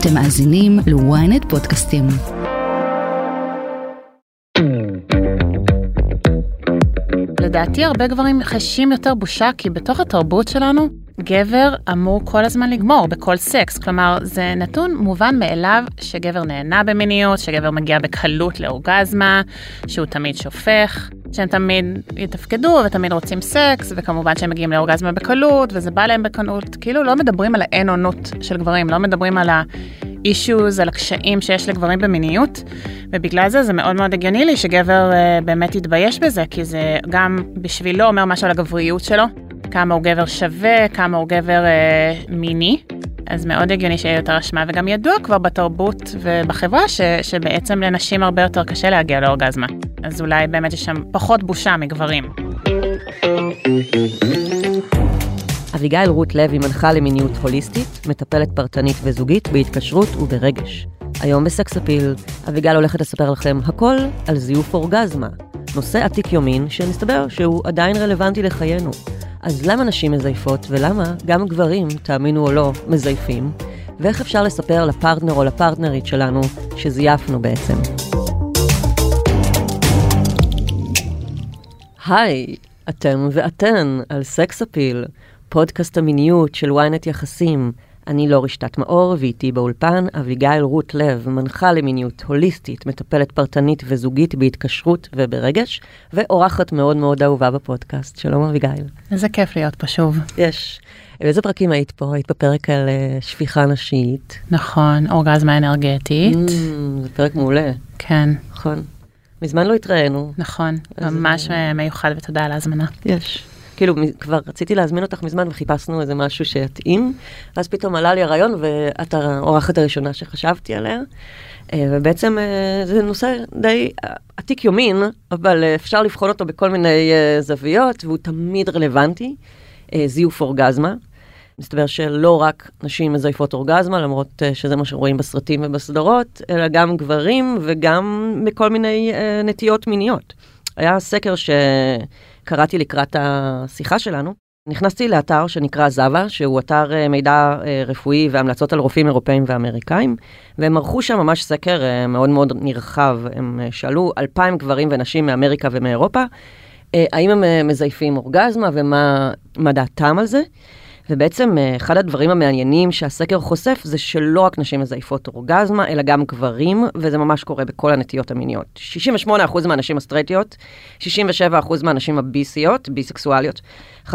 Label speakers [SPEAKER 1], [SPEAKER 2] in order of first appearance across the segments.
[SPEAKER 1] אתם מאזינים ל-ynet פודקאסטים.
[SPEAKER 2] לדעתי הרבה גברים חשים יותר בושה כי בתוך התרבות שלנו גבר אמור כל הזמן לגמור בכל סקס, כלומר זה נתון מובן מאליו שגבר נהנה במיניות, שגבר מגיע בקלות לאורגזמה, שהוא תמיד שופך, שהם תמיד יתפקדו ותמיד רוצים סקס, וכמובן שהם מגיעים לאורגזמה בקלות, וזה בא להם בקלות, כאילו לא מדברים על האין עונות של גברים, לא מדברים על ה-issues, על הקשיים שיש לגברים במיניות, ובגלל זה זה מאוד מאוד הגיוני לי שגבר uh, באמת יתבייש בזה, כי זה גם בשבילו אומר משהו על הגבריות שלו. כמה הוא גבר שווה, כמה הוא גבר אה, מיני. אז מאוד הגיוני שיהיה יותר אשמה, וגם ידוע כבר בתרבות ובחברה ש, שבעצם לנשים הרבה יותר קשה להגיע לאורגזמה. אז אולי באמת יש שם פחות בושה מגברים.
[SPEAKER 3] אביגיל רות לוי מנחה למיניות הוליסטית, מטפלת פרטנית וזוגית בהתקשרות וברגש. היום בסקס אפיל, אביגיל הולכת לספר לכם הכל על זיוף אורגזמה, נושא עתיק יומין שמסתבר שהוא עדיין רלוונטי לחיינו. אז למה נשים מזייפות, ולמה גם גברים, תאמינו או לא, מזייפים? ואיך אפשר לספר לפרטנר או לפרטנרית שלנו שזייפנו בעצם? היי, אתם ואתן על סקס אפיל, פודקאסט המיניות של ynet יחסים. אני לא רשתת מאור, ואיתי באולפן אביגיל רות לב, מנחה למיניות הוליסטית, מטפלת פרטנית וזוגית בהתקשרות וברגש, ואורחת מאוד מאוד אהובה בפודקאסט. שלום אביגיל.
[SPEAKER 2] איזה כיף להיות פה שוב.
[SPEAKER 3] יש. באיזה פרקים היית פה? היית בפרק על uh, שפיכה נשית.
[SPEAKER 2] נכון, אורגזמה אנרגטית.
[SPEAKER 3] Mm, זה פרק מעולה.
[SPEAKER 2] כן.
[SPEAKER 3] נכון. מזמן לא התראינו.
[SPEAKER 2] נכון, ממש מיוחד ותודה על ההזמנה.
[SPEAKER 3] יש. כאילו, כבר רציתי להזמין אותך מזמן וחיפשנו איזה משהו שיתאים, ואז פתאום עלה לי הרעיון, ואת האורחת הראשונה שחשבתי עליה. אה, ובעצם אה, זה נושא די עתיק יומין, אבל אפשר לבחון אותו בכל מיני אה, זוויות, והוא תמיד רלוונטי, זיוף אורגזמה. מסתבר שלא רק נשים מזייפות אורגזמה, למרות שזה מה שרואים בסרטים ובסדרות, אלא גם גברים וגם מכל מיני נטיות מיניות. היה סקר ש... קראתי לקראת השיחה שלנו. נכנסתי לאתר שנקרא זאווה, שהוא אתר אה, מידע אה, רפואי והמלצות על רופאים אירופאים ואמריקאים, והם ערכו שם ממש סקר אה, מאוד מאוד נרחב. הם שאלו אלפיים גברים ונשים מאמריקה ומאירופה, האם הם מזייפים אורגזמה ומה דעתם על זה. ובעצם אה, אחד הדברים המעניינים שהסקר חושף זה שלא רק נשים מזייפות אורגזמה, אלא גם גברים, וזה ממש קורה בכל הנטיות המיניות. 68% מהנשים הסטרייטיות, 67% מהנשים הביסיות, ביסקסואליות, 59%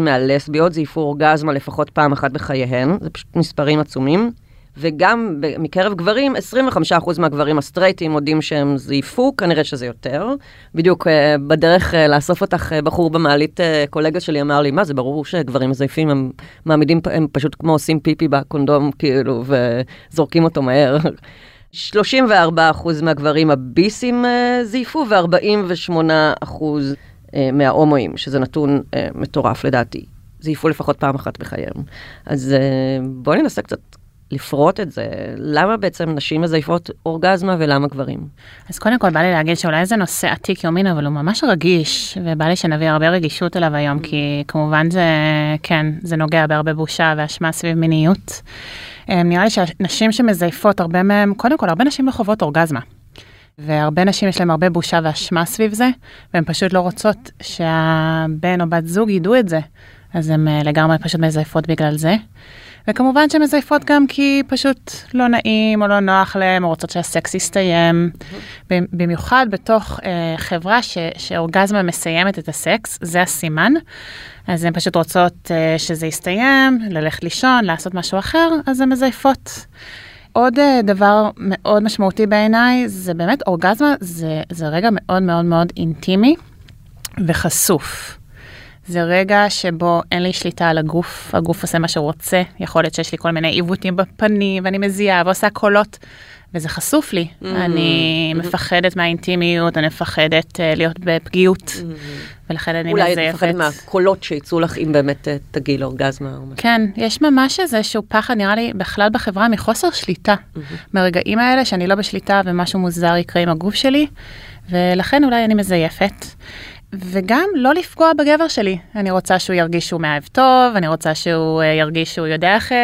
[SPEAKER 3] מהלסביות זייפו אורגזמה לפחות פעם אחת בחייהן, זה פשוט מספרים עצומים. וגם מקרב גברים, 25% מהגברים הסטרייטים מודים שהם זייפו, כנראה שזה יותר. בדיוק uh, בדרך uh, לאסוף אותך, uh, בחור במעלית, קולגה שלי אמר לי, מה, זה ברור שגברים מזייפים, הם מעמידים, הם פשוט כמו עושים פיפי בקונדום, כאילו, וזורקים אותו מהר. 34% מהגברים הביסים זייפו, ו-48% uh, מההומואים, שזה נתון מטורף לדעתי. זייפו לפחות פעם אחת בחייהם. אז בואי ננסה קצת לפרוט את זה, למה בעצם נשים מזייפות אורגזמה ולמה גברים?
[SPEAKER 2] אז קודם כל בא לי להגיד שאולי זה נושא עתיק יומין, אבל הוא ממש רגיש, ובא לי שנביא הרבה רגישות אליו היום, כי כמובן זה, כן, זה נוגע בהרבה בושה ואשמה סביב מיניות. אה, נראה לי שנשים שמזייפות, הרבה מהן, קודם כל, הרבה נשים לא חוות אורגזמה. והרבה נשים יש להם הרבה בושה ואשמה סביב זה, והן פשוט לא רוצות שהבן או בת זוג ידעו את זה. אז הן אה, לגמרי פשוט מזייפות בגלל זה. וכמובן שהן מזייפות גם כי פשוט לא נעים או לא נוח להן, או רוצות שהסקס יסתיים. במיוחד בתוך אה, חברה ש, שאורגזמה מסיימת את הסקס, זה הסימן. אז הן פשוט רוצות אה, שזה יסתיים, ללכת לישון, לעשות משהו אחר, אז הן מזייפות. עוד אה, דבר מאוד משמעותי בעיניי, זה באמת אורגזמה, זה, זה רגע מאוד מאוד מאוד אינטימי וחשוף. זה רגע שבו אין לי שליטה על הגוף, הגוף עושה מה שהוא רוצה, יכול להיות שיש לי כל מיני עיוותים בפנים ואני מזיעה ועושה קולות, וזה חשוף לי. Mm-hmm. אני mm-hmm. מפחדת מהאינטימיות, אני מפחדת uh, להיות בפגיעות, mm-hmm. ולכן אני
[SPEAKER 3] אולי
[SPEAKER 2] מזייפת.
[SPEAKER 3] אולי את מפחדת מהקולות שיצאו לך אם באמת uh, תגיעי לאורגזמה.
[SPEAKER 2] כן, יש ממש איזשהו פחד, נראה לי, בכלל בחברה מחוסר שליטה. Mm-hmm. מהרגעים האלה שאני לא בשליטה ומשהו מוזר יקרה עם הגוף שלי, ולכן אולי אני מזייפת. וגם לא לפגוע בגבר שלי. אני רוצה שהוא ירגיש שהוא מאהב טוב, אני רוצה שהוא uh, ירגיש שהוא יודע איך uh,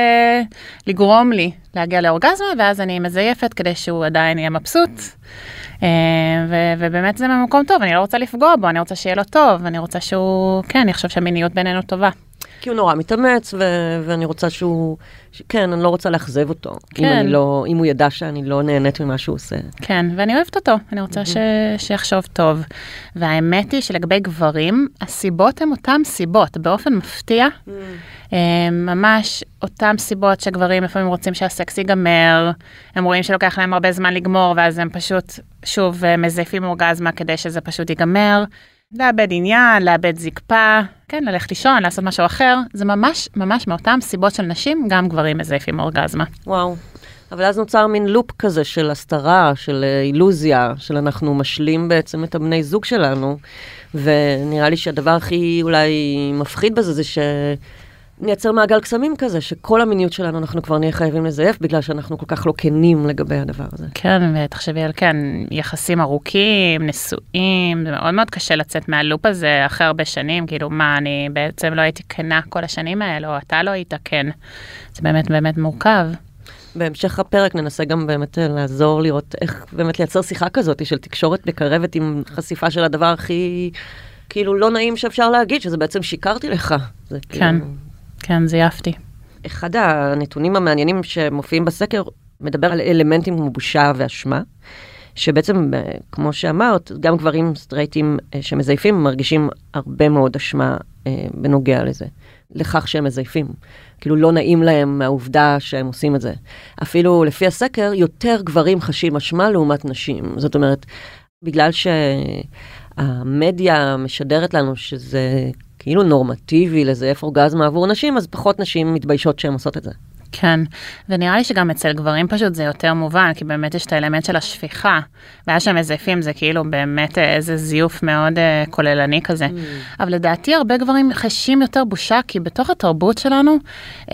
[SPEAKER 2] לגרום לי להגיע לאורגזמה, ואז אני מזייפת כדי שהוא עדיין יהיה מבסוט. Uh, ו- ובאמת זה ממקום טוב, אני לא רוצה לפגוע בו, אני רוצה שיהיה לו טוב, אני רוצה שהוא, כן, יחשוב שהמיניות בינינו טובה.
[SPEAKER 3] כי הוא נורא מתאמץ, ו- ואני רוצה שהוא... ש- כן, אני לא רוצה לאכזב אותו. כן. אם, לא, אם הוא ידע שאני לא נהנית ממה שהוא עושה.
[SPEAKER 2] כן, ואני אוהבת אותו, אני רוצה ש... שיחשוב טוב. והאמת היא שלגבי גברים, הסיבות הן אותן סיבות, באופן מפתיע. אה, ממש אותן סיבות שגברים לפעמים רוצים שהסקס ייגמר, הם רואים שלוקח להם הרבה זמן לגמור, ואז הם פשוט שוב אה, מזייפים אורגזמה כדי שזה פשוט ייגמר. לאבד עניין, לאבד זקפה, כן, ללכת לישון, לעשות משהו אחר, זה ממש ממש מאותן סיבות של נשים, גם גברים מזייפים אורגזמה.
[SPEAKER 3] וואו. אבל אז נוצר מין לופ כזה של הסתרה, של אה, אילוזיה, של אנחנו משלים בעצם את הבני זוג שלנו, ונראה לי שהדבר הכי אולי מפחיד בזה זה ש... נייצר מעגל קסמים כזה, שכל המיניות שלנו אנחנו כבר נהיה חייבים לזייף, בגלל שאנחנו כל כך לא כנים לגבי הדבר הזה.
[SPEAKER 2] כן, ותחשבי על כן, יחסים ארוכים, נשואים, זה מאוד מאוד קשה לצאת מהלופ הזה אחרי הרבה שנים, כאילו מה, אני בעצם לא הייתי כנה כל השנים האלה, או אתה לא היית כן. זה באמת באמת מורכב.
[SPEAKER 3] בהמשך הפרק ננסה גם באמת אה, לעזור לראות איך באמת לייצר שיחה כזאת של תקשורת מקרבת עם חשיפה של הדבר הכי כאילו לא נעים שאפשר להגיד, שזה בעצם שיקרתי לך. זה
[SPEAKER 2] כן,
[SPEAKER 3] כאילו...
[SPEAKER 2] כן, זייפתי.
[SPEAKER 3] אחד הנתונים המעניינים שמופיעים בסקר מדבר על אלמנטים כמו בושה ואשמה, שבעצם, אה, כמו שאמרת, גם גברים סטרייטים אה, שמזייפים מרגישים הרבה מאוד אשמה אה, בנוגע לזה, לכך שהם מזייפים. כאילו לא נעים להם מהעובדה שהם עושים את זה. אפילו לפי הסקר, יותר גברים חשים אשמה לעומת נשים. זאת אומרת, בגלל שהמדיה משדרת לנו שזה כאילו נורמטיבי לזייף אורגזמה עבור נשים, אז פחות נשים מתביישות שהן עושות את זה.
[SPEAKER 2] כן, ונראה לי שגם אצל גברים פשוט זה יותר מובן, כי באמת יש את האלמנט של השפיכה, והיה שהם מזייפים זה כאילו באמת אה, איזה זיוף מאוד uh, כוללני כזה. Mm. אבל לדעתי הרבה גברים חשים יותר בושה, כי בתוך התרבות שלנו, um,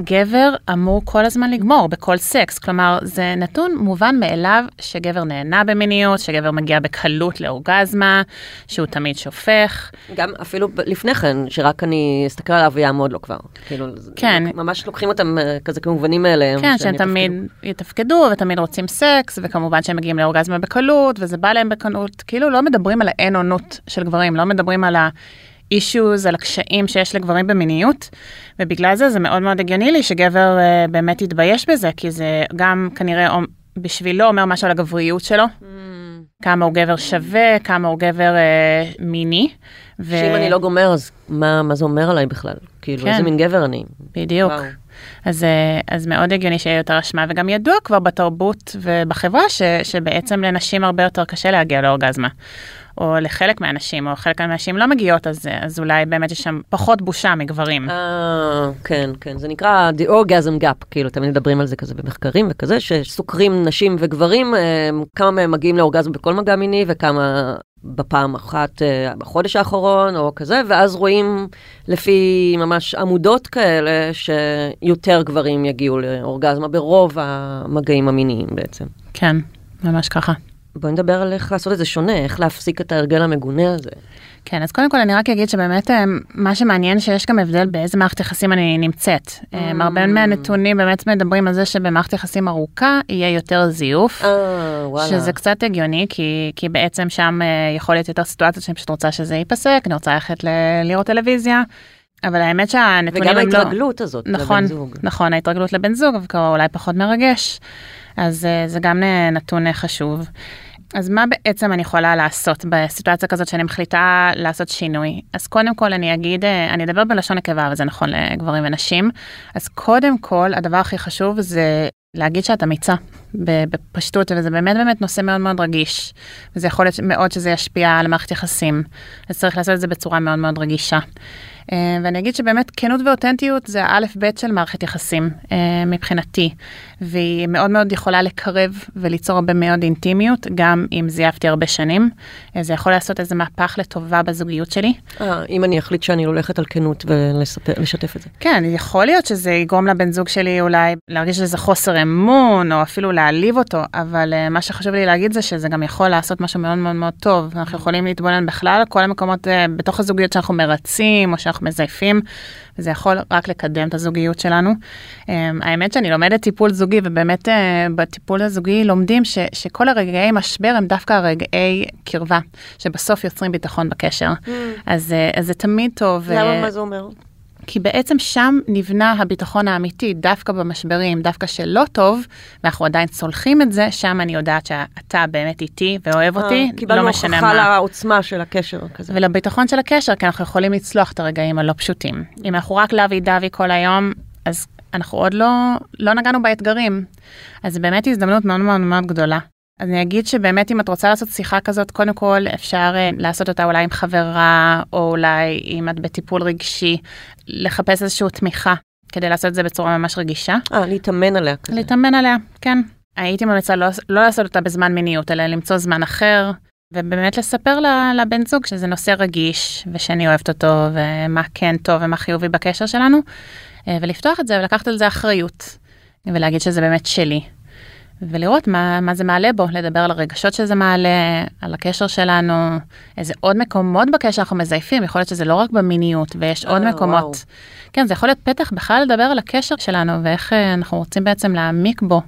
[SPEAKER 2] גבר אמור כל הזמן לגמור בכל סקס, כלומר זה נתון מובן מאליו שגבר נהנה במיניות, שגבר מגיע בקלות לאורגזמה, שהוא תמיד שופך.
[SPEAKER 3] גם אפילו לפני כן, שרק אני אסתכל עליו ויעמוד לו כבר. כאילו,
[SPEAKER 2] כן.
[SPEAKER 3] ממש לוקחים אותם אה, כזה כמובנים מאליהם.
[SPEAKER 2] כן, שהם תמיד יתפקדו ותמיד רוצים סקס, וכמובן שהם מגיעים לאורגזמה בקלות, וזה בא להם בקלות. כאילו לא מדברים על האין עונות של גברים, לא מדברים על ה-issues, על הקשיים שיש לגברים במיניות, ובגלל זה זה מאוד מאוד הגיוני לי שגבר uh, באמת יתבייש בזה, כי זה גם כנראה בשבילו אומר משהו על הגבריות שלו. Mm. כמה הוא גבר שווה, כמה הוא גבר uh, מיני.
[SPEAKER 3] ו... שאם אני לא גומר, אז מה, מה זה אומר עליי בכלל? כאילו, כן. איזה מין גבר אני?
[SPEAKER 2] בדיוק. וואו. אז, אז מאוד הגיוני שיהיה יותר אשמה, וגם ידוע כבר בתרבות ובחברה ש, שבעצם לנשים הרבה יותר קשה להגיע לאורגזמה. או לחלק מהנשים, או חלק מהנשים לא מגיעות, אז, אז אולי באמת יש שם פחות בושה מגברים.
[SPEAKER 3] אה, כן, כן, זה נקרא The Orgasm Gap, כאילו תמיד מדברים על זה כזה במחקרים וכזה, שסוקרים נשים וגברים, אה, כמה מהם מגיעים לאורגזם בכל מגע מיני וכמה בפעם אחת uh, בחודש האחרון או כזה, ואז רואים לפי ממש עמודות כאלה שיותר גברים יגיעו לאורגזמה ברוב המגעים המיניים בעצם.
[SPEAKER 2] כן, ממש ככה.
[SPEAKER 3] בואי נדבר על איך לעשות את זה שונה, איך להפסיק את ההרגל המגונה הזה.
[SPEAKER 2] כן, אז קודם כל אני רק אגיד שבאמת אה, מה שמעניין שיש גם הבדל באיזה מערכת יחסים אני נמצאת. Mm. הרבה מהנתונים באמת מדברים על זה שבמערכת יחסים ארוכה יהיה יותר זיוף.
[SPEAKER 3] Oh.
[SPEAKER 2] שזה קצת הגיוני, כי, כי בעצם שם יכול להיות יותר סיטואציות שאני פשוט רוצה שזה ייפסק, אני רוצה ללכת ל- לראות טלוויזיה. אבל האמת שהנתונים
[SPEAKER 3] הם לא... וגם ההתרגלות הזאת
[SPEAKER 2] נכון,
[SPEAKER 3] לבן זוג.
[SPEAKER 2] נכון, ההתרגלות לבן זוג, אולי פחות מרגש. אז זה גם נתון חשוב. אז מה בעצם אני יכולה לעשות בסיטואציה כזאת שאני מחליטה לעשות שינוי? אז קודם כל אני אגיד, אה, אני אדבר בלשון נקבה, אבל זה נכון לגברים ונשים. אז קודם כל, הדבר הכי חשוב זה להגיד שאת אמיצה, בפשטות, וזה באמת באמת נושא מאוד מאוד רגיש. וזה יכול להיות מאוד שזה ישפיע על מערכת יחסים. אז צריך לעשות את זה בצורה מאוד מאוד רגישה. אה, ואני אגיד שבאמת כנות ואותנטיות זה האלף בית של מערכת יחסים אה, מבחינתי, והיא מאוד מאוד יכולה לקרב וליצור הרבה מאוד אינטימיות, גם אם זייפתי הרבה שנים. אה, זה יכול לעשות איזה מהפך לטובה בזוגיות שלי.
[SPEAKER 3] אה, אם אני אחליט שאני הולכת על כנות ולשתף את זה.
[SPEAKER 2] כן, יכול להיות שזה יגרום לבן זוג שלי אולי להרגיש איזה חוסר אמון, או אפילו להעליב אותו, אבל uh, מה שחשוב לי להגיד זה שזה גם יכול לעשות משהו מאוד מאוד מאוד טוב. אנחנו יכולים להתבונן בכלל כל המקומות uh, בתוך הזוגיות שאנחנו מרצים, או שאנחנו מזייפים, וזה יכול רק לקדם את הזוגיות שלנו. Um, האמת שאני לומדת טיפול זוגי, ובאמת uh, בטיפול הזוגי לומדים ש, שכל הרגעי משבר הם דווקא הרגעי קרבה, שבסוף יוצרים ביטחון בקשר. Mm. אז, uh, אז זה תמיד טוב.
[SPEAKER 3] למה, uh, מה זה אומר?
[SPEAKER 2] כי בעצם שם נבנה הביטחון האמיתי, דווקא במשברים, דווקא שלא טוב, ואנחנו עדיין צולחים את זה, שם אני יודעת שאתה באמת איתי ואוהב אותי, לא משנה מה.
[SPEAKER 3] קיבלנו הוכחה לעוצמה של הקשר כזה.
[SPEAKER 2] ולביטחון של הקשר, כי אנחנו יכולים לצלוח את הרגעים הלא פשוטים. אם אנחנו רק לוי דווי כל היום, אז אנחנו עוד לא, לא נגענו באתגרים. אז זו באמת הזדמנות מאוד מאוד מאוד גדולה. אז אני אגיד שבאמת אם את רוצה לעשות שיחה כזאת, קודם כל אפשר uh, לעשות אותה אולי עם חברה, או אולי אם את בטיפול רגשי, לחפש איזושהי תמיכה כדי לעשות את זה בצורה ממש רגישה.
[SPEAKER 3] אה, להתאמן עליה כזה.
[SPEAKER 2] להתאמן עליה, כן. הייתי ממליצה לא, לא לעשות אותה בזמן מיניות, אלא למצוא זמן אחר, ובאמת לספר לבן זוג שזה נושא רגיש, ושאני אוהבת אותו, ומה כן טוב ומה חיובי בקשר שלנו, אה, ולפתוח את זה ולקחת על זה אחריות, ולהגיד שזה באמת שלי. ולראות מה, מה זה מעלה בו, לדבר על הרגשות שזה מעלה, על הקשר שלנו, איזה עוד מקומות בקשר אנחנו מזייפים, יכול להיות שזה לא רק במיניות, ויש עוד אה, מקומות. וואו. כן, זה יכול להיות פתח בכלל לדבר על הקשר שלנו, ואיך אה, אנחנו רוצים בעצם להעמיק בו.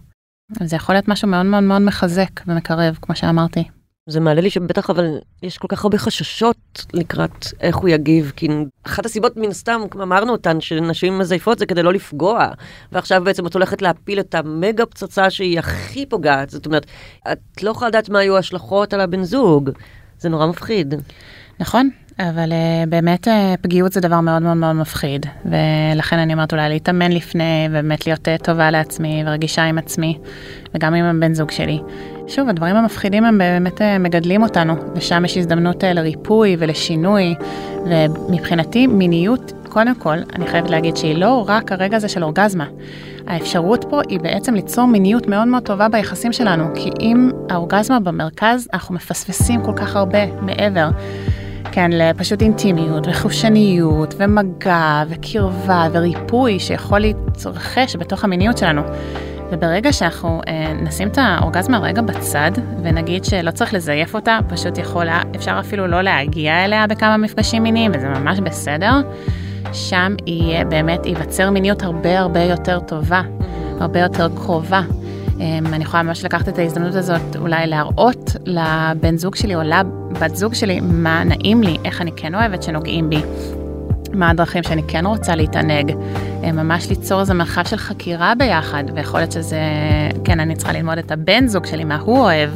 [SPEAKER 2] זה יכול להיות משהו מאוד מאוד מאוד מחזק ומקרב, כמו שאמרתי.
[SPEAKER 3] זה מעלה לי שבטח אבל יש כל כך הרבה חששות לקראת איך הוא יגיב, כי אחת הסיבות מן הסתם, אמרנו אותן, שנשים מזייפות זה כדי לא לפגוע, ועכשיו בעצם את הולכת להפיל את המגה פצצה שהיא הכי פוגעת, זאת אומרת, את לא יכולה לדעת מה היו ההשלכות על הבן זוג, זה נורא מפחיד.
[SPEAKER 2] נכון, אבל uh, באמת uh, פגיעות זה דבר מאוד מאוד מאוד מפחיד, ולכן אני אומרת אולי להתאמן לפני, ובאמת להיות uh, טובה לעצמי ורגישה עם עצמי, וגם עם הבן זוג שלי. שוב, הדברים המפחידים הם באמת uh, מגדלים אותנו, ושם יש הזדמנות uh, לריפוי ולשינוי, ומבחינתי מיניות, קודם כל, אני חייבת להגיד שהיא לא רק הרגע הזה של אורגזמה. האפשרות פה היא בעצם ליצור מיניות מאוד מאוד טובה ביחסים שלנו, כי אם האורגזמה במרכז, אנחנו מפספסים כל כך הרבה מעבר. כן, לפשוט אינטימיות וחושניות ומגע וקרבה וריפוי שיכול להתרחש בתוך המיניות שלנו. וברגע שאנחנו אה, נשים את האורגזמה רגע בצד ונגיד שלא צריך לזייף אותה, פשוט יכולה, אפשר אפילו לא להגיע אליה בכמה מפגשים מיניים וזה ממש בסדר, שם יהיה באמת, ייווצר מיניות הרבה הרבה יותר טובה, הרבה יותר קרובה. אמ, אני יכולה ממש לקחת את ההזדמנות הזאת אולי להראות לבן זוג שלי או לבת זוג שלי מה נעים לי, איך אני כן אוהבת שנוגעים בי, מה הדרכים שאני כן רוצה להתענג, אמ, ממש ליצור איזה מרחב של חקירה ביחד, ויכול להיות שזה, כן, אני צריכה ללמוד את הבן זוג שלי, מה הוא אוהב.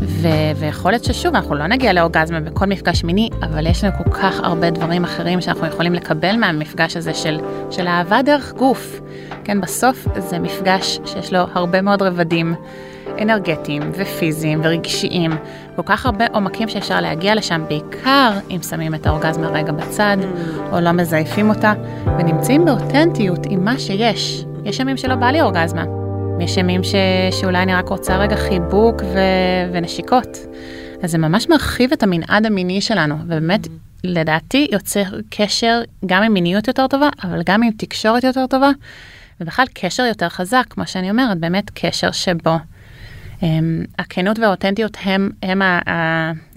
[SPEAKER 2] ו- ויכול להיות ששוב, אנחנו לא נגיע לאורגזמה בכל מפגש מיני, אבל יש לנו כל כך הרבה דברים אחרים שאנחנו יכולים לקבל מהמפגש הזה של, של אהבה דרך גוף. כן, בסוף זה מפגש שיש לו הרבה מאוד רבדים אנרגטיים ופיזיים ורגשיים, כל כך הרבה עומקים שאפשר להגיע לשם, בעיקר אם שמים את האורגזמה רגע בצד, mm. או לא מזייפים אותה, ונמצאים באותנטיות עם מה שיש. יש ימים שלא בא לי אורגזמה. יש ימים ש... שאולי אני רק רוצה רגע חיבוק ו... ונשיקות. אז זה ממש מרחיב את המנעד המיני שלנו, ובאמת, לדעתי, יוצר קשר גם עם מיניות יותר טובה, אבל גם עם תקשורת יותר טובה, ובכלל קשר יותר חזק, כמו שאני אומרת, באמת קשר שבו הכנות והאותנטיות הם, הם.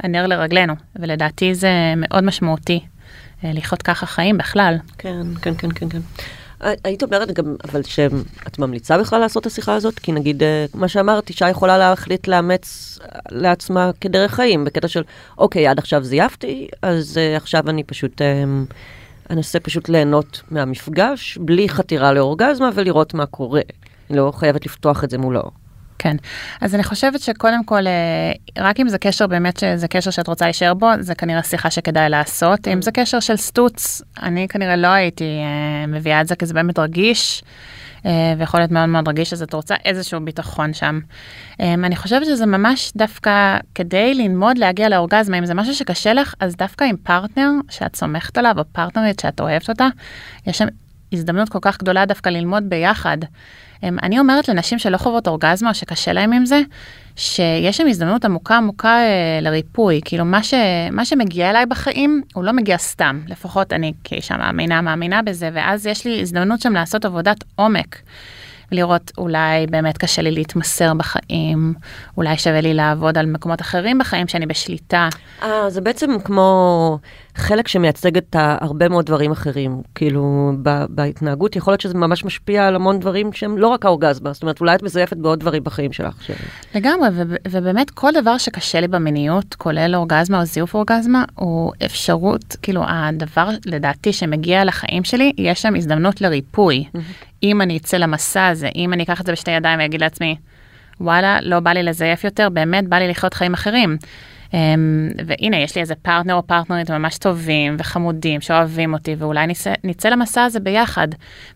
[SPEAKER 2] הנר לרגלינו, ולדעתי זה מאוד משמעותי אה, לחיות ככה חיים בכלל.
[SPEAKER 3] כן, כן, כן, כן, כן. היית אומרת גם, אבל שאת ממליצה בכלל לעשות את השיחה הזאת? כי נגיד, אה, מה שאמרת, אישה יכולה להחליט לאמץ לעצמה כדרך חיים, בקטע של, אוקיי, עד עכשיו זייפתי, אז עכשיו אני פשוט um, אנסה פשוט ליהנות מהמפגש, בלי חתירה לאורגזמה, ולראות מה קורה. אני לא חייבת לפתוח את זה מולו.
[SPEAKER 2] כן, אז אני חושבת שקודם כל, אה, רק אם זה קשר באמת שזה קשר שאת רוצה להישאר בו, זה כנראה שיחה שכדאי לעשות. אם זה קשר של סטוץ, אני כנראה לא הייתי אה, מביאה את זה כי זה באמת רגיש. אה, ויכול להיות מאוד מאוד רגיש, אז את רוצה איזשהו ביטחון שם. אני חושבת שזה ממש דווקא כדי ללמוד להגיע לאורגזמה, אם זה משהו שקשה לך, אז דווקא עם פרטנר שאת סומכת עליו, או פרטנרית שאת אוהבת אותה, יש שם הזדמנות כל כך גדולה דווקא ללמוד ביחד. אני אומרת לנשים שלא חוות אורגזמה או שקשה להם עם זה, שיש שם הזדמנות עמוקה עמוקה אה, לריפוי. כאילו מה, ש, מה שמגיע אליי בחיים, הוא לא מגיע סתם. לפחות אני כאישה מאמינה, מאמינה בזה, ואז יש לי הזדמנות שם לעשות עבודת עומק. לראות אולי באמת קשה לי להתמסר בחיים, אולי שווה לי לעבוד על מקומות אחרים בחיים שאני בשליטה.
[SPEAKER 3] אה, זה בעצם כמו חלק שמייצג את הרבה מאוד דברים אחרים. כאילו, בהתנהגות יכול להיות שזה ממש משפיע על המון דברים שהם לא רק האורגזמה, זאת אומרת, אולי את מזייפת בעוד דברים בחיים שלך. ש...
[SPEAKER 2] לגמרי, ובאמת כל דבר שקשה לי במיניות, כולל אורגזמה או זיוף אורגזמה, הוא אפשרות, כאילו, הדבר לדעתי שמגיע לחיים שלי, יש שם הזדמנות לריפוי. אם אני אצא למסע הזה, אם אני אקח את זה בשתי ידיים ואגיד לעצמי, וואלה, לא בא לי לזייף יותר, באמת בא לי לחיות חיים אחרים. Um, והנה, יש לי איזה פרטנר או פרטנרית ממש טובים וחמודים שאוהבים אותי, ואולי נצא, נצא למסע הזה ביחד.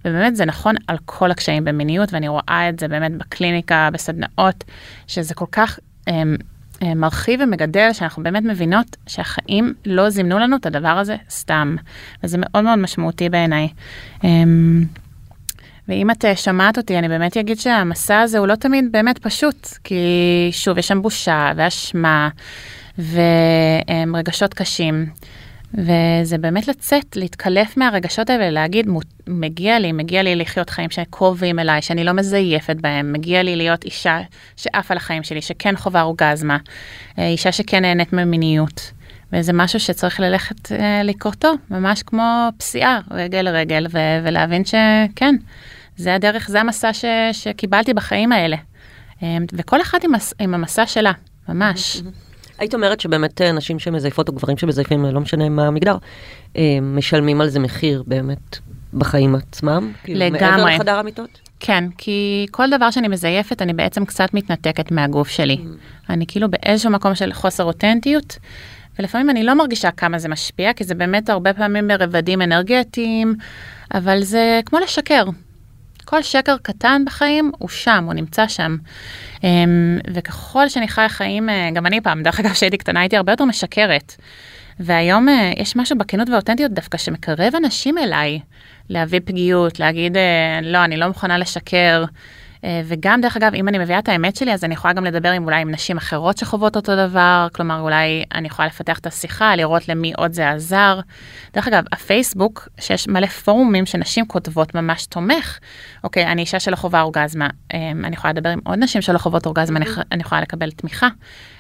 [SPEAKER 2] ובאמת זה נכון על כל הקשיים במיניות, ואני רואה את זה באמת בקליניקה, בסדנאות, שזה כל כך um, um, מרחיב ומגדל, שאנחנו באמת מבינות שהחיים לא זימנו לנו את הדבר הזה סתם. וזה מאוד מאוד משמעותי בעיניי. Um, ואם את אה, שמעת אותי, אני באמת אגיד שהמסע הזה הוא לא תמיד באמת פשוט, כי שוב, יש שם בושה ואשמה ורגשות קשים. וזה באמת לצאת, להתקלף מהרגשות האלה, להגיד, מגיע לי, מגיע לי לחיות חיים שקרובים אליי, שאני לא מזייפת בהם, מגיע לי להיות אישה שעפה לחיים שלי, שכן חווה אורגזמה, אה, אישה שכן נהנית ממיניות. וזה משהו שצריך ללכת אה, לקראתו, ממש כמו פסיעה, רגל לרגל, ו- ולהבין שכן, זה הדרך, זה המסע ש- שקיבלתי בחיים האלה. אה, וכל אחת עם, עם המסע שלה, ממש.
[SPEAKER 3] היית אומרת שבאמת אה, נשים שמזייפות או גברים שמזייפים, לא משנה מה המגדר, משלמים על זה מחיר באמת בחיים עצמם?
[SPEAKER 2] כאילו, לגמרי. מעבר
[SPEAKER 3] לחדר המיטות?
[SPEAKER 2] כן, כי כל דבר שאני מזייפת, אני בעצם קצת מתנתקת מהגוף שלי. Mm. אני כאילו באיזשהו מקום של חוסר אותנטיות, ולפעמים אני לא מרגישה כמה זה משפיע, כי זה באמת הרבה פעמים ברבדים אנרגטיים, אבל זה כמו לשקר. כל שקר קטן בחיים הוא שם, הוא נמצא שם. אמ, וככל שאני חיה חיים, אה, גם אני פעם, דרך אגב, כשהייתי קטנה הייתי הרבה יותר משקרת. והיום אה, יש משהו בכנות והאותנטיות דווקא שמקרב אנשים אליי, להביא פגיעות, להגיד, אה, לא, אני לא מוכנה לשקר. אה, וגם, דרך אגב, אם אני מביאה את האמת שלי, אז אני יכולה גם לדבר עם אולי עם נשים אחרות שחוות אותו דבר, כלומר, אולי אני יכולה לפתח את השיחה, לראות למי עוד זה עזר. דרך אגב, הפייסבוק, שיש מלא פורומים שנשים כותבות ממש תומך. אוקיי, אני אישה שלא חווה אורגזמה, אה, אני יכולה לדבר עם עוד נשים שלא חוות אורגזמה, אני, אני יכולה לקבל תמיכה,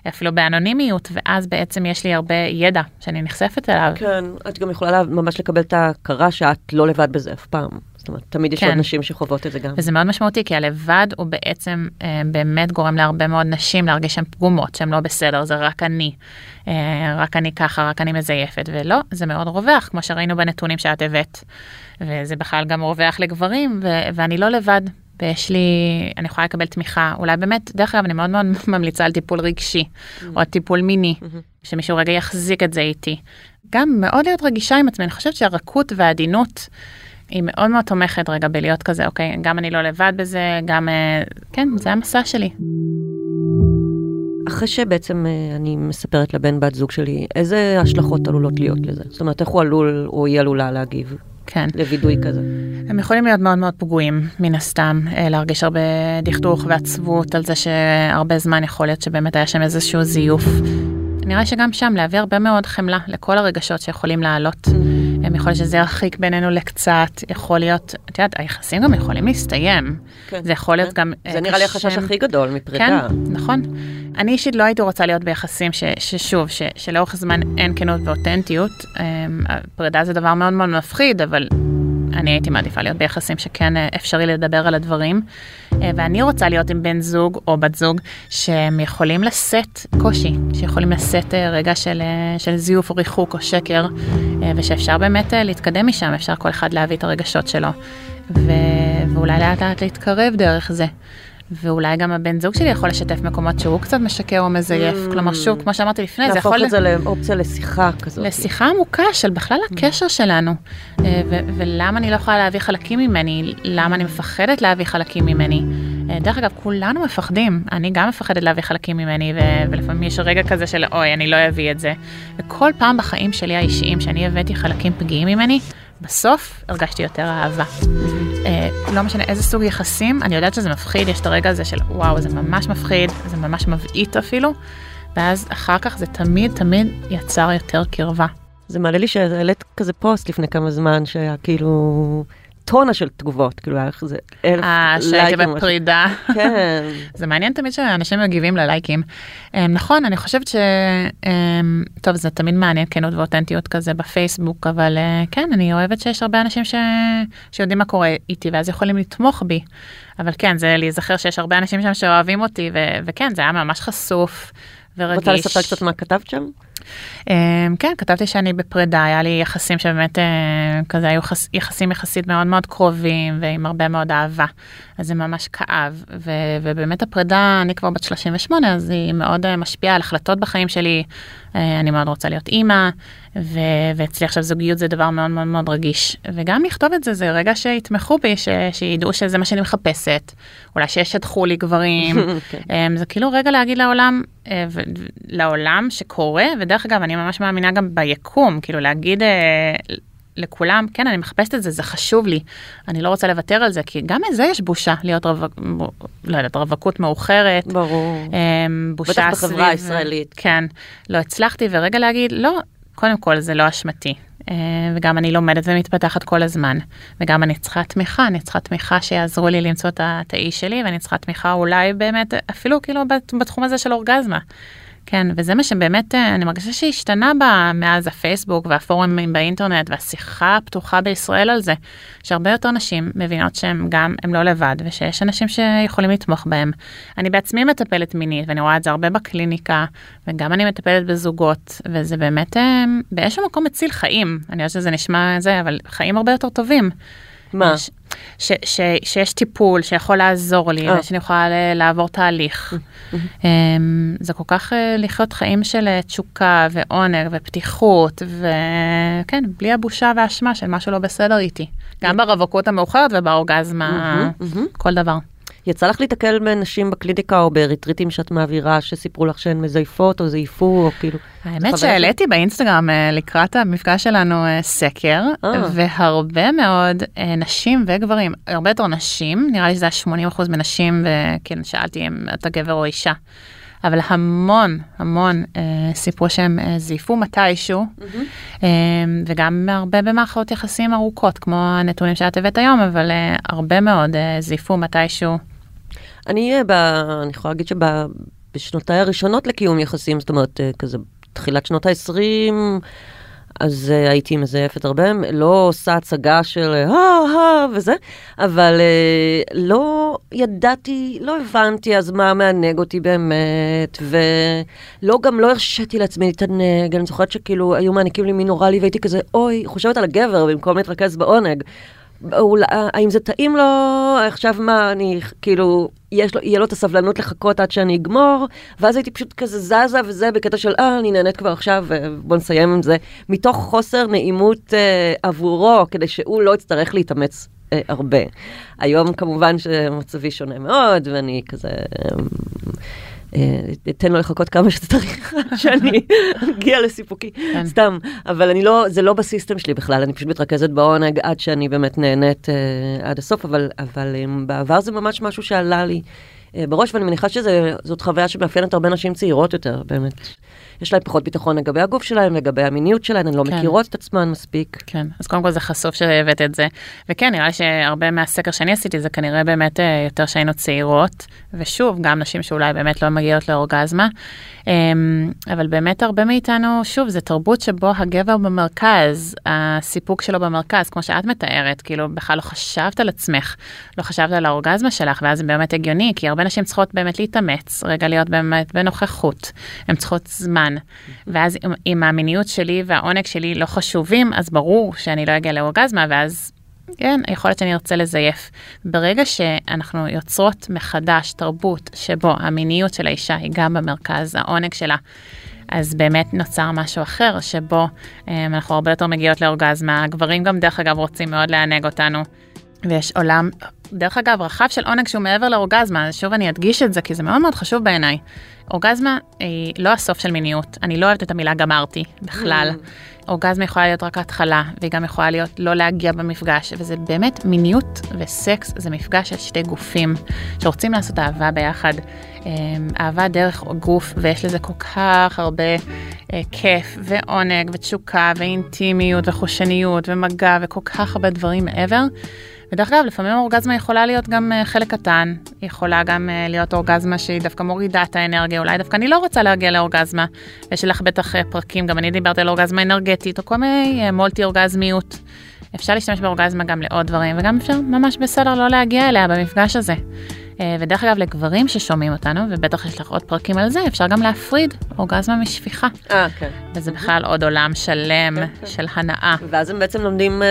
[SPEAKER 2] אפילו באנונימיות, ואז בעצם יש לי הרבה ידע שאני נחשפת אליו.
[SPEAKER 3] כן, את גם יכולה ממש לקבל את ההכרה שאת לא לבד בזה אף פעם. זאת אומרת, תמיד יש כן. עוד נשים שחוות את זה גם.
[SPEAKER 2] וזה מאוד משמעותי, כי הלבד הוא בעצם אה, באמת גורם להרבה מאוד נשים להרגיש שהן פגומות, שהן לא בסדר, זה רק אני. אה, רק אני ככה, רק אני מזייפת, ולא, זה מאוד רווח, כמו שראינו בנתונים שאת הבאת. וזה בכלל גם רווח לגברים, ו- ואני לא לבד. ויש לי, אני יכולה לקבל תמיכה, אולי באמת, דרך אגב, אני מאוד מאוד ממליצה על טיפול רגשי, mm-hmm. או טיפול מיני, mm-hmm. שמישהו רגע יחזיק את זה איתי. גם מאוד להיות רגישה עם עצמי, אני חושבת שהרכות והעדינות היא מאוד מאוד תומכת רגע בלהיות כזה, אוקיי, גם אני לא לבד בזה, גם, אה, כן, זה המסע שלי.
[SPEAKER 3] אחרי שבעצם אה, אני מספרת לבן בת זוג שלי, איזה השלכות עלולות להיות לזה? זאת אומרת, איך הוא עלול, או היא עלולה להגיב?
[SPEAKER 2] כן.
[SPEAKER 3] לווידוי כזה.
[SPEAKER 2] הם יכולים להיות מאוד מאוד פגועים, מן הסתם, אה, להרגיש הרבה דכדוך ועצבות על זה שהרבה זמן יכול להיות שבאמת היה שם איזשהו זיוף. נראה שגם שם להביא הרבה מאוד חמלה לכל הרגשות שיכולים לעלות. Mm. יכול להיות שזה ירחיק בינינו לקצת, יכול להיות, את יודעת, היחסים גם יכולים להסתיים. כן. זה יכול להיות כן. גם...
[SPEAKER 3] זה נראה לי החשש הכי גדול מפרידה.
[SPEAKER 2] כן, נכון. אני אישית לא הייתי רוצה להיות ביחסים ש, ששוב, ש, שלאורך זמן אין כנות ואותנטיות. אמ, פרידה זה דבר מאוד מאוד מפחיד, אבל אני הייתי מעדיפה להיות ביחסים שכן אה, אפשרי לדבר על הדברים. אה, ואני רוצה להיות עם בן זוג או בת זוג שהם יכולים לשאת קושי, שיכולים לשאת אה, רגע של, של זיוף או ריחוק או שקר, ושאפשר באמת להתקדם משם, אפשר כל אחד להביא את הרגשות שלו, ו... ואולי לאט לאט להתקרב דרך זה. ואולי גם הבן זוג שלי יכול לשתף מקומות שהוא קצת משקר או מזייף.
[SPEAKER 3] Mm.
[SPEAKER 2] כלומר, שוב, כמו שאמרתי לפני, זה
[SPEAKER 3] להפוך
[SPEAKER 2] יכול...
[SPEAKER 3] את זה לאופציה לשיחה כזאת.
[SPEAKER 2] לשיחה עמוקה של בכלל הקשר שלנו. אה, ולמה אני לא יכולה להביא חלקים ממני? למה אני מפחדת להביא חלקים ממני? אה, דרך אגב, כולנו מפחדים. אני גם מפחדת להביא חלקים ממני, ו- ולפעמים יש רגע כזה של אוי, אני לא אביא את זה. וכל פעם בחיים שלי האישיים שאני הבאתי חלקים פגיעים ממני, בסוף הרגשתי יותר אהבה. אה, לא משנה איזה סוג יחסים, אני יודעת שזה מפחיד, יש את הרגע הזה של וואו, זה ממש מפחיד, זה ממש מבעית אפילו, ואז אחר כך זה תמיד תמיד יצר יותר קרבה.
[SPEAKER 3] זה מעלה לי שהעלית כזה פוסט לפני כמה זמן, שהיה כאילו טונה של תגובות, כאילו היה כזה אלף
[SPEAKER 2] אה, שהייתי
[SPEAKER 3] לייקים.
[SPEAKER 2] בפרידה.
[SPEAKER 3] כן.
[SPEAKER 2] זה מעניין תמיד שאנשים מגיבים ללייקים. אה, נכון, אני חושבת ש... אה, טוב, זה תמיד מעניין כנות ואותנטיות כזה בפייסבוק, אבל אה, כן, אני אוהבת שיש הרבה אנשים ש... שיודעים מה קורה איתי, ואז יכולים לתמוך בי. אבל כן, זה להיזכר שיש הרבה אנשים שם שאוהבים אותי, ו... וכן, זה היה ממש חשוף ורגיש.
[SPEAKER 3] רוצה לספר קצת מה כתבת שם?
[SPEAKER 2] Um, כן, כתבתי שאני בפרידה, היה לי יחסים שבאמת uh, כזה היו חס, יחסים יחסית מאוד מאוד קרובים ועם הרבה מאוד אהבה. אז זה ממש כאב, ו, ובאמת הפרידה, אני כבר בת 38, אז היא מאוד uh, משפיעה על החלטות בחיים שלי. Uh, אני מאוד רוצה להיות אימא, ו, ואצלי עכשיו זוגיות זה דבר מאוד מאוד מאוד רגיש. וגם לכתוב את זה, זה רגע שיתמכו בי, ש, שידעו שזה מה שאני מחפשת. אולי שישדכו לי גברים.
[SPEAKER 3] כן.
[SPEAKER 2] um, זה כאילו רגע להגיד לעולם, uh, ו, לעולם שקורה, ודרך אגב, אני ממש מאמינה גם ביקום, כאילו להגיד uh, לכולם, כן, אני מחפשת את זה, זה חשוב לי, אני לא רוצה לוותר על זה, כי גם מזה יש בושה, להיות רווק, לא יודעת, רווקות מאוחרת.
[SPEAKER 3] ברור.
[SPEAKER 2] um, בושה
[SPEAKER 3] בטח
[SPEAKER 2] סביב...
[SPEAKER 3] בחברה הישראלית.
[SPEAKER 2] כן, לא הצלחתי, ורגע להגיד, לא, קודם כל זה לא אשמתי. אה, וגם אני לומדת ומתפתחת כל הזמן. וגם אני צריכה תמיכה, אני צריכה תמיכה שיעזרו לי למצוא את האיש שלי, ואני צריכה תמיכה אולי באמת, אפילו כאילו בת- בתחום הזה של אורגזמה. כן, וזה מה שבאמת אה, אני מרגישה שהשתנה בה מאז הפייסבוק והפורומים באינטרנט והשיחה הפתוחה בישראל על זה, שהרבה יותר נשים מבינות שהן גם, הן לא לבד, ושיש אנשים שיכולים לתמוך בהם. אני בעצמי מטפלת מינית, ואני רואה את זה הרבה בקליניקה, וגם אני מטפלת בזוגות, וזה באמת אה, באיזשהו מקום מציל חיים. אני יודעת שזה נשמע זה, אבל חיים הרבה יותר טובים.
[SPEAKER 3] מה?
[SPEAKER 2] ש, ש, ש, שיש טיפול שיכול לעזור לי,
[SPEAKER 3] אה.
[SPEAKER 2] ושאני יכולה לעבור תהליך. אמ, זה כל כך לחיות חיים של תשוקה ועונג ופתיחות, וכן, בלי הבושה והאשמה של משהו לא בסדר איתי. גם ברווקות המאוחרת ובאורגזמה,
[SPEAKER 3] מהמם.
[SPEAKER 2] כל דבר.
[SPEAKER 3] יצא לך להתקל בנשים בקליניקה או בריטריטים שאת מעבירה, שסיפרו לך שהן מזייפות או זייפו, או כאילו...
[SPEAKER 2] האמת שהעליתי באינסטגרם אה, לקראת המפגש שלנו אה, סקר,
[SPEAKER 3] אה.
[SPEAKER 2] והרבה מאוד נשים וגברים, הרבה יותר נשים, נראה לי שזה היה 80% מנשים, וכן, שאלתי אם אתה גבר או אישה. אבל המון, המון אה, סיפרו שהם אה, זייפו מתישהו, אה, וגם הרבה במערכות יחסים ארוכות, כמו הנתונים שאת הבאת היום, אבל אה, הרבה מאוד אה, זייפו מתישהו.
[SPEAKER 3] אני, ב, אני יכולה להגיד שבשנותיי הראשונות לקיום יחסים, זאת אומרת, אה, כזה תחילת שנות ה-20, אז uh, הייתי מזייפת הרבה, לא עושה הצגה של אה, אה, וזה, אבל uh, לא ידעתי, לא הבנתי אז מה מענג אותי באמת, ולא, גם לא הרשיתי לעצמי להתענג, אני זוכרת שכאילו היו מעניקים לי מין אוראלי והייתי כזה, אוי, חושבת על הגבר במקום להתרכז בעונג. אולי, האם זה טעים לו, עכשיו מה, אני כאילו, יש לו, יהיה לו את הסבלנות לחכות עד שאני אגמור, ואז הייתי פשוט כזה זזה וזה בקטע של, אה, אני נהנית כבר עכשיו, בוא נסיים עם זה, מתוך חוסר נעימות אה, עבורו, כדי שהוא לא יצטרך להתאמץ אה, הרבה. היום כמובן שמצבי שונה מאוד, ואני כזה... אה, אה, אתן לו לחכות כמה שצריך עד שאני אגיע לסיפוקי,
[SPEAKER 2] כן.
[SPEAKER 3] סתם, אבל אני לא, זה לא בסיסטם שלי בכלל, אני פשוט מתרכזת בעונג עד שאני באמת נהנית אה, עד הסוף, אבל, אבל אה, בעבר זה ממש משהו שעלה לי בראש, ואני מניחה שזאת חוויה שמאפיינת הרבה נשים צעירות יותר, באמת. יש להן פחות ביטחון לגבי הגוף שלהן, לגבי המיניות שלהן, הן לא
[SPEAKER 2] כן.
[SPEAKER 3] מכירות את עצמן מספיק.
[SPEAKER 2] כן, אז קודם כל זה חשוף שהבאת את זה. וכן, נראה לי שהרבה מהסקר שאני עשיתי זה כנראה באמת אה, יותר שהיינו צעירות, ושוב, גם נשים שאולי באמת לא מגיעות לאורגזמה. אמ, אבל באמת הרבה מאיתנו, שוב, זה תרבות שבו הגבר במרכז, הסיפוק שלו במרכז, כמו שאת מתארת, כאילו בכלל לא חשבת על עצמך, לא חשבת על האורגזמה שלך, ואז זה באמת הגיוני, כי הרבה נשים צריכות באמת להתאמץ, רגע להיות באמת בנוכחות, הן צריכות זמן. ואז אם- המיניות שלי והעונג שלי לא חשובים, אז ברור שאני לא אגיע לאורגזמה, ואז כן, יכול להיות שאני ארצה לזייף. ברגע שאנחנו יוצרות מחדש תרבות שבו המיניות של האישה היא גם במרכז, העונג שלה, אז באמת נוצר משהו אחר, שבו אה, אנחנו הרבה יותר מגיעות לאורגזמה. הגברים גם, דרך אגב, רוצים מאוד לענג אותנו. ויש עולם, דרך אגב, רחב של עונג שהוא מעבר לאורגזמה, אז שוב אני אדגיש את זה, כי זה מאוד מאוד חשוב בעיניי. אורגזמה היא לא הסוף של מיניות, אני לא אוהבת את המילה גמרתי בכלל. Mm. אורגזמה יכולה להיות רק התחלה, והיא גם יכולה להיות לא להגיע במפגש, וזה באמת מיניות וסקס זה מפגש של שתי גופים שרוצים לעשות אהבה ביחד. אמ, אהבה דרך גוף, ויש לזה כל כך הרבה אה, כיף ועונג ותשוקה ואינטימיות וחושניות ומגע וכל כך הרבה דברים מעבר. ודרך אגב, לפעמים האורגזמה יכולה להיות גם אה, חלק קטן, היא יכולה גם אה, להיות אורגזמה שהיא דווקא מורידה את האנרגיה, אולי דווקא אני לא רוצה להגיע לאורגזמה. יש לך בטח אה, פרקים, גם אני דיברתי על אורגזמה אנרגטית, או כל מיני מולטי אורגזמיות. אפשר להשתמש באורגזמה גם לעוד דברים, וגם אפשר ממש בסדר לא להגיע אליה במפגש הזה. אה, ודרך אגב, לגברים ששומעים אותנו, ובטח יש לך עוד פרקים על זה, אפשר גם להפריד אורגזמה משפיכה.
[SPEAKER 3] אה, כן.
[SPEAKER 2] וזה בכלל עוד עולם שלם כן, כן. של הנאה.
[SPEAKER 3] ואז הם בעצם לומדים uh,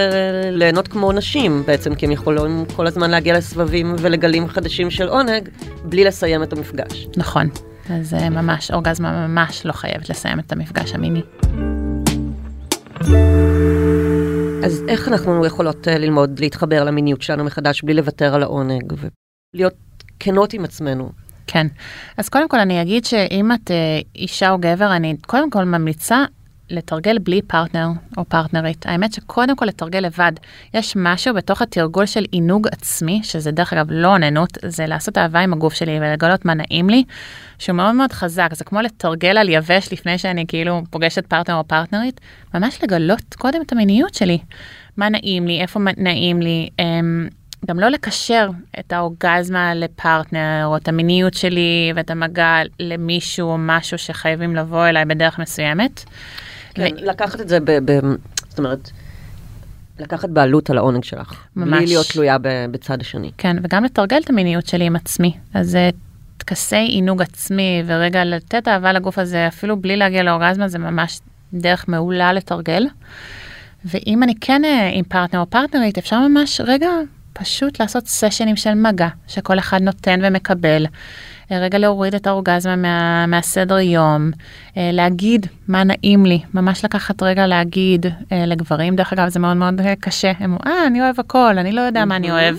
[SPEAKER 3] ליהנות כמו נשים בעצם, כי הם יכולים כל הזמן להגיע לסבבים ולגלים חדשים של עונג, בלי לסיים את המפגש.
[SPEAKER 2] נכון. אז uh, ממש, אורגזמה ממש לא חייבת לסיים את המפגש המיני.
[SPEAKER 3] אז איך אנחנו יכולות ללמוד להתחבר למיניות שלנו מחדש בלי לוותר על העונג ולהיות כנות עם עצמנו.
[SPEAKER 2] כן. אז קודם כל אני אגיד שאם את אה, אישה או גבר, אני קודם כל ממליצה לתרגל בלי פרטנר או פרטנרית. האמת שקודם כל לתרגל לבד. יש משהו בתוך התרגול של עינוג עצמי, שזה דרך אגב לא אוננות, זה לעשות אהבה עם הגוף שלי ולגלות מה נעים לי, שהוא מאוד מאוד חזק. זה כמו לתרגל על יבש לפני שאני כאילו פוגשת פרטנר או פרטנרית, ממש לגלות קודם את המיניות שלי. מה נעים לי, איפה נעים לי. אמ, גם לא לקשר את האורגזמה לפרטנר, או את המיניות שלי ואת המגע למישהו או משהו שחייבים לבוא אליי בדרך מסוימת.
[SPEAKER 3] כן, ו... לקחת את זה ב... ב... זאת אומרת, לקחת בעלות על העונג שלך. ממש. בלי להיות תלויה בצד השני.
[SPEAKER 2] כן, וגם לתרגל את המיניות שלי עם עצמי. אז טקסי עינוג עצמי, ורגע לתת אהבה לגוף הזה, אפילו בלי להגיע לאורגזמה, זה ממש דרך מעולה לתרגל. ואם אני כן אה, עם פרטנר או פרטנרית, אפשר ממש רגע פשוט לעשות סשנים של מגע, שכל אחד נותן ומקבל. אה, רגע להוריד את האורגזמה מה, מהסדר יום, אה, להגיד מה נעים לי, ממש לקחת רגע להגיד אה, לגברים, דרך אגב זה מאוד מאוד קשה, הם אומרים, אה, אני אוהב הכל, אני לא יודע מה אני אוהב.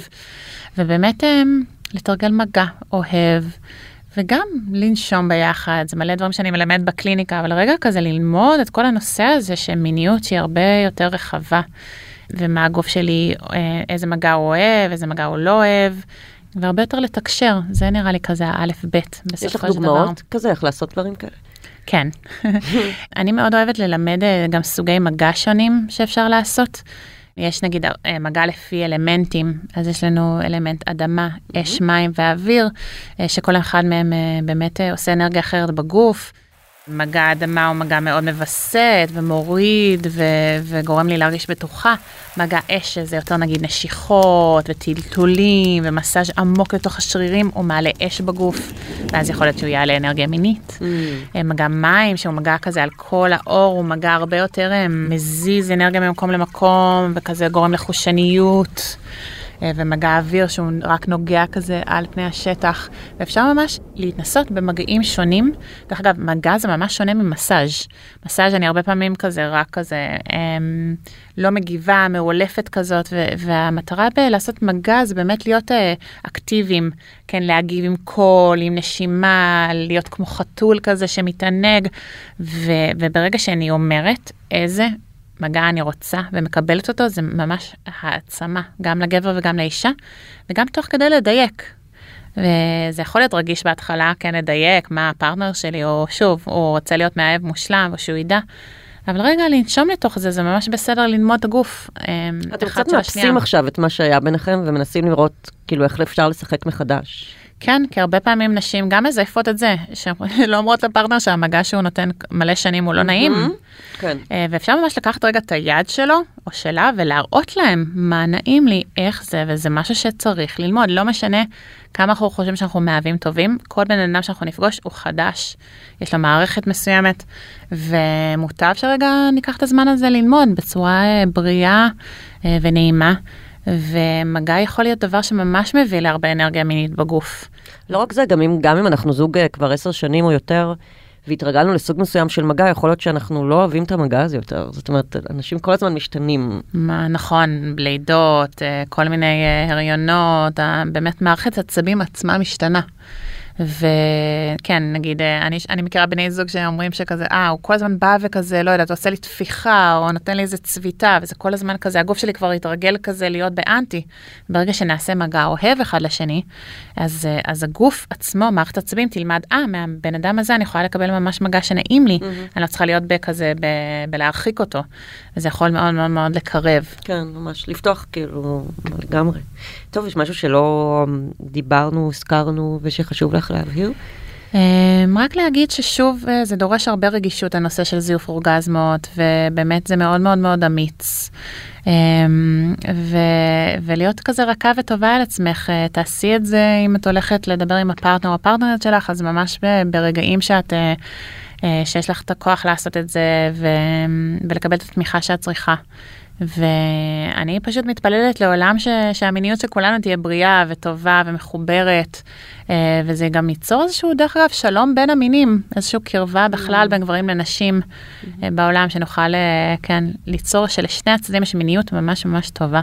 [SPEAKER 2] ובאמת לתרגל מגע, אוהב, וגם לנשום ביחד, זה מלא דברים שאני מלמד בקליניקה, אבל רגע כזה ללמוד את כל הנושא הזה של מיניות שהיא הרבה יותר רחבה. ומה הגוף שלי, אה, איזה מגע הוא אוהב, איזה מגע הוא לא אוהב, והרבה יותר לתקשר, זה נראה לי כזה האלף-בית בסופו של דבר.
[SPEAKER 3] יש לך דוגמאות כזה, איך לעשות דברים כאלה?
[SPEAKER 2] כן. אני מאוד אוהבת ללמד אה, גם סוגי מגע שונים שאפשר לעשות. יש נגיד אה, מגע לפי אלמנטים, אז יש לנו אלמנט אדמה, אש, מים ואוויר, שכל אחד מהם באמת עושה אנרגיה אחרת בגוף. מגע האדמה הוא מגע מאוד מווסת ומוריד ו- וגורם לי להרגיש בטוחה. מגע אש שזה יותר נגיד נשיכות וטלטולים ומסאז' עמוק לתוך השרירים, הוא מעלה אש בגוף, ואז יכול להיות שהוא יעלה אנרגיה מינית. Mm. אה, מגע מים שהוא מגע כזה על כל האור, הוא מגע הרבה יותר אה, מזיז אנרגיה ממקום למקום וכזה גורם לחושניות. אה, ומגע אוויר שהוא רק נוגע כזה על פני השטח, ואפשר ממש להתנסות במגעים שונים. דרך אגב, מגע זה ממש שונה ממסאז'. מסאז' אני הרבה פעמים כזה רק כזה אמ, לא מגיבה, מאולפת כזאת, והמטרה בלעשות מגע זה באמת להיות אה, אקטיביים, כן, להגיב עם קול, עם נשימה, להיות כמו חתול כזה שמתענג, וברגע שאני אומרת איזה מגע אני רוצה ומקבלת אותו, זה ממש העצמה, גם לגבר וגם לאישה, וגם תוך כדי לדייק. וזה יכול להיות רגיש בהתחלה, כן, לדייק מה הפרטנר שלי, או שוב, הוא רוצה להיות מאהב מושלם, או שהוא ידע. אבל רגע, לנשום לתוך זה, זה ממש בסדר ללמוד את הגוף.
[SPEAKER 3] אמ, אתם קצת מאפסים עכשיו את מה שהיה ביניכם, ומנסים לראות כאילו איך אפשר לשחק מחדש.
[SPEAKER 2] כן, כי הרבה פעמים נשים גם מזייפות את זה, שלא אומרות לפרטנר שהמגע שהוא נותן מלא שנים הוא לא נעים. כן. אה, ואפשר ממש לקחת רגע את היד שלו או שלה ולהראות להם מה נעים לי, איך זה, וזה משהו שצריך ללמוד. לא משנה כמה אנחנו חושבים שאנחנו מאהבים טובים, כל בן אדם שאנחנו נפגוש הוא חדש, יש לו מערכת מסוימת, ומוטב שרגע ניקח את הזמן הזה ללמוד בצורה אה, בריאה אה, ונעימה. ומגע יכול להיות דבר שממש מביא להרבה אנרגיה מינית בגוף.
[SPEAKER 3] לא רק זה, גם אם, גם אם אנחנו זוג אה, כבר עשר שנים או יותר, והתרגלנו לסוג מסוים של מגע, יכול להיות שאנחנו לא אוהבים את המגע הזה יותר. זאת אומרת, אנשים כל הזמן משתנים.
[SPEAKER 2] מה, נכון, לידות, אה, כל מיני אה, הריונות, באמת מערכת עצבים עצמה משתנה. וכן, נגיד, אה, אני, אני מכירה בני זוג שאומרים שכזה, אה, הוא כל הזמן בא וכזה, לא יודעת, עושה לי תפיחה, או נותן לי איזה צביטה, וזה כל הזמן כזה, הגוף שלי כבר התרגל כזה להיות באנטי. ברגע שנעשה מגע אוהב אחד לשני, אז, אה, אז הגוף עצמו, מערכת עצבים, תלמד, אה, מהבן אדם הזה אני יכולה לקבל ממש מגע שנעים לי, mm-hmm. אני לא צריכה להיות בכזה, ב, בלהרחיק אותו. וזה יכול מאוד מאוד מאוד לקרב.
[SPEAKER 3] כן, ממש לפתוח כאילו לגמרי. טוב, יש משהו שלא דיברנו, הזכרנו, ושחשוב לך להבהיר?
[SPEAKER 2] אמ, רק להגיד ששוב, אה, זה דורש הרבה רגישות, הנושא של זיוף אורגזמות, ובאמת זה מאוד מאוד מאוד אמיץ. אמ, ו- ולהיות כזה רכה וטובה על עצמך, אה, תעשי את זה אם את הולכת לדבר עם הפרטנר או הפרטנרית שלך, אז ממש ברגעים שאת, אה, שיש לך את הכוח לעשות את זה ו- ולקבל את התמיכה שאת צריכה. ואני פשוט מתפללת לעולם ש, שהמיניות של כולנו תהיה בריאה וטובה ומחוברת, אה, וזה גם ייצור איזשהו, דרך אגב, שלום בין המינים, איזושהי קרבה בכלל בין גברים לנשים אה, בעולם, שנוכל, אה, כן, ליצור שלשני הצדדים יש מיניות ממש ממש טובה.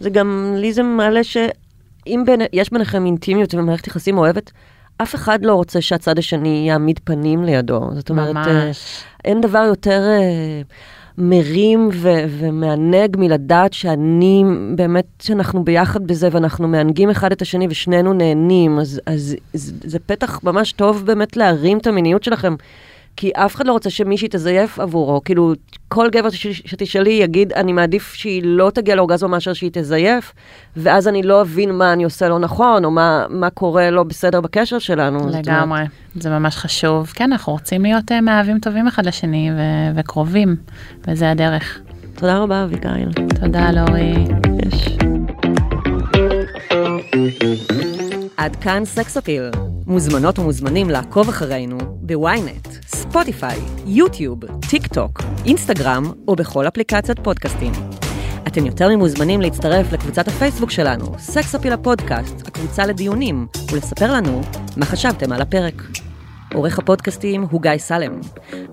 [SPEAKER 3] זה גם, לי זה מעלה שאם בין, יש ביניכם אינטימיות ומערכת יחסים אוהבת, אף אחד לא רוצה שהצד השני יעמיד פנים לידו. זאת אומרת, ממש. אין דבר יותר... מרים ו- ומענג מלדעת שאני, באמת, שאנחנו ביחד בזה ואנחנו מענגים אחד את השני ושנינו נהנים, אז, אז זה, זה פתח ממש טוב באמת להרים את המיניות שלכם. כי אף אחד לא רוצה שמישהי תזייף עבורו. כאילו, כל גבר שתשאלי יגיד, אני מעדיף שהיא לא תגיע לאורגזמה מאשר שהיא תזייף, ואז אני לא אבין מה אני עושה לא נכון, או מה, מה קורה לא בסדר בקשר שלנו.
[SPEAKER 2] לגמרי, זה ממש חשוב. כן, אנחנו רוצים להיות uh, מאהבים טובים אחד לשני ו- וקרובים, וזה הדרך.
[SPEAKER 3] תודה רבה, אביגיל.
[SPEAKER 2] תודה, לורי.
[SPEAKER 3] יש. עד כאן סקס אפיל. מוזמנות ומוזמנים לעקוב אחרינו בוויינט, ספוטיפיי, יוטיוב, טיק טוק, אינסטגרם או בכל אפליקציית פודקאסטים. אתם יותר ממוזמנים להצטרף לקבוצת הפייסבוק שלנו, סקס אפיל הפודקאסט, הקבוצה לדיונים, ולספר לנו מה חשבתם על הפרק. עורך הפודקאסטים הוא גיא סלם.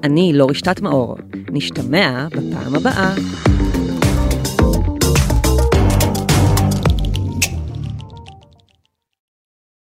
[SPEAKER 3] אני לא רשתת מאור. נשתמע בפעם הבאה.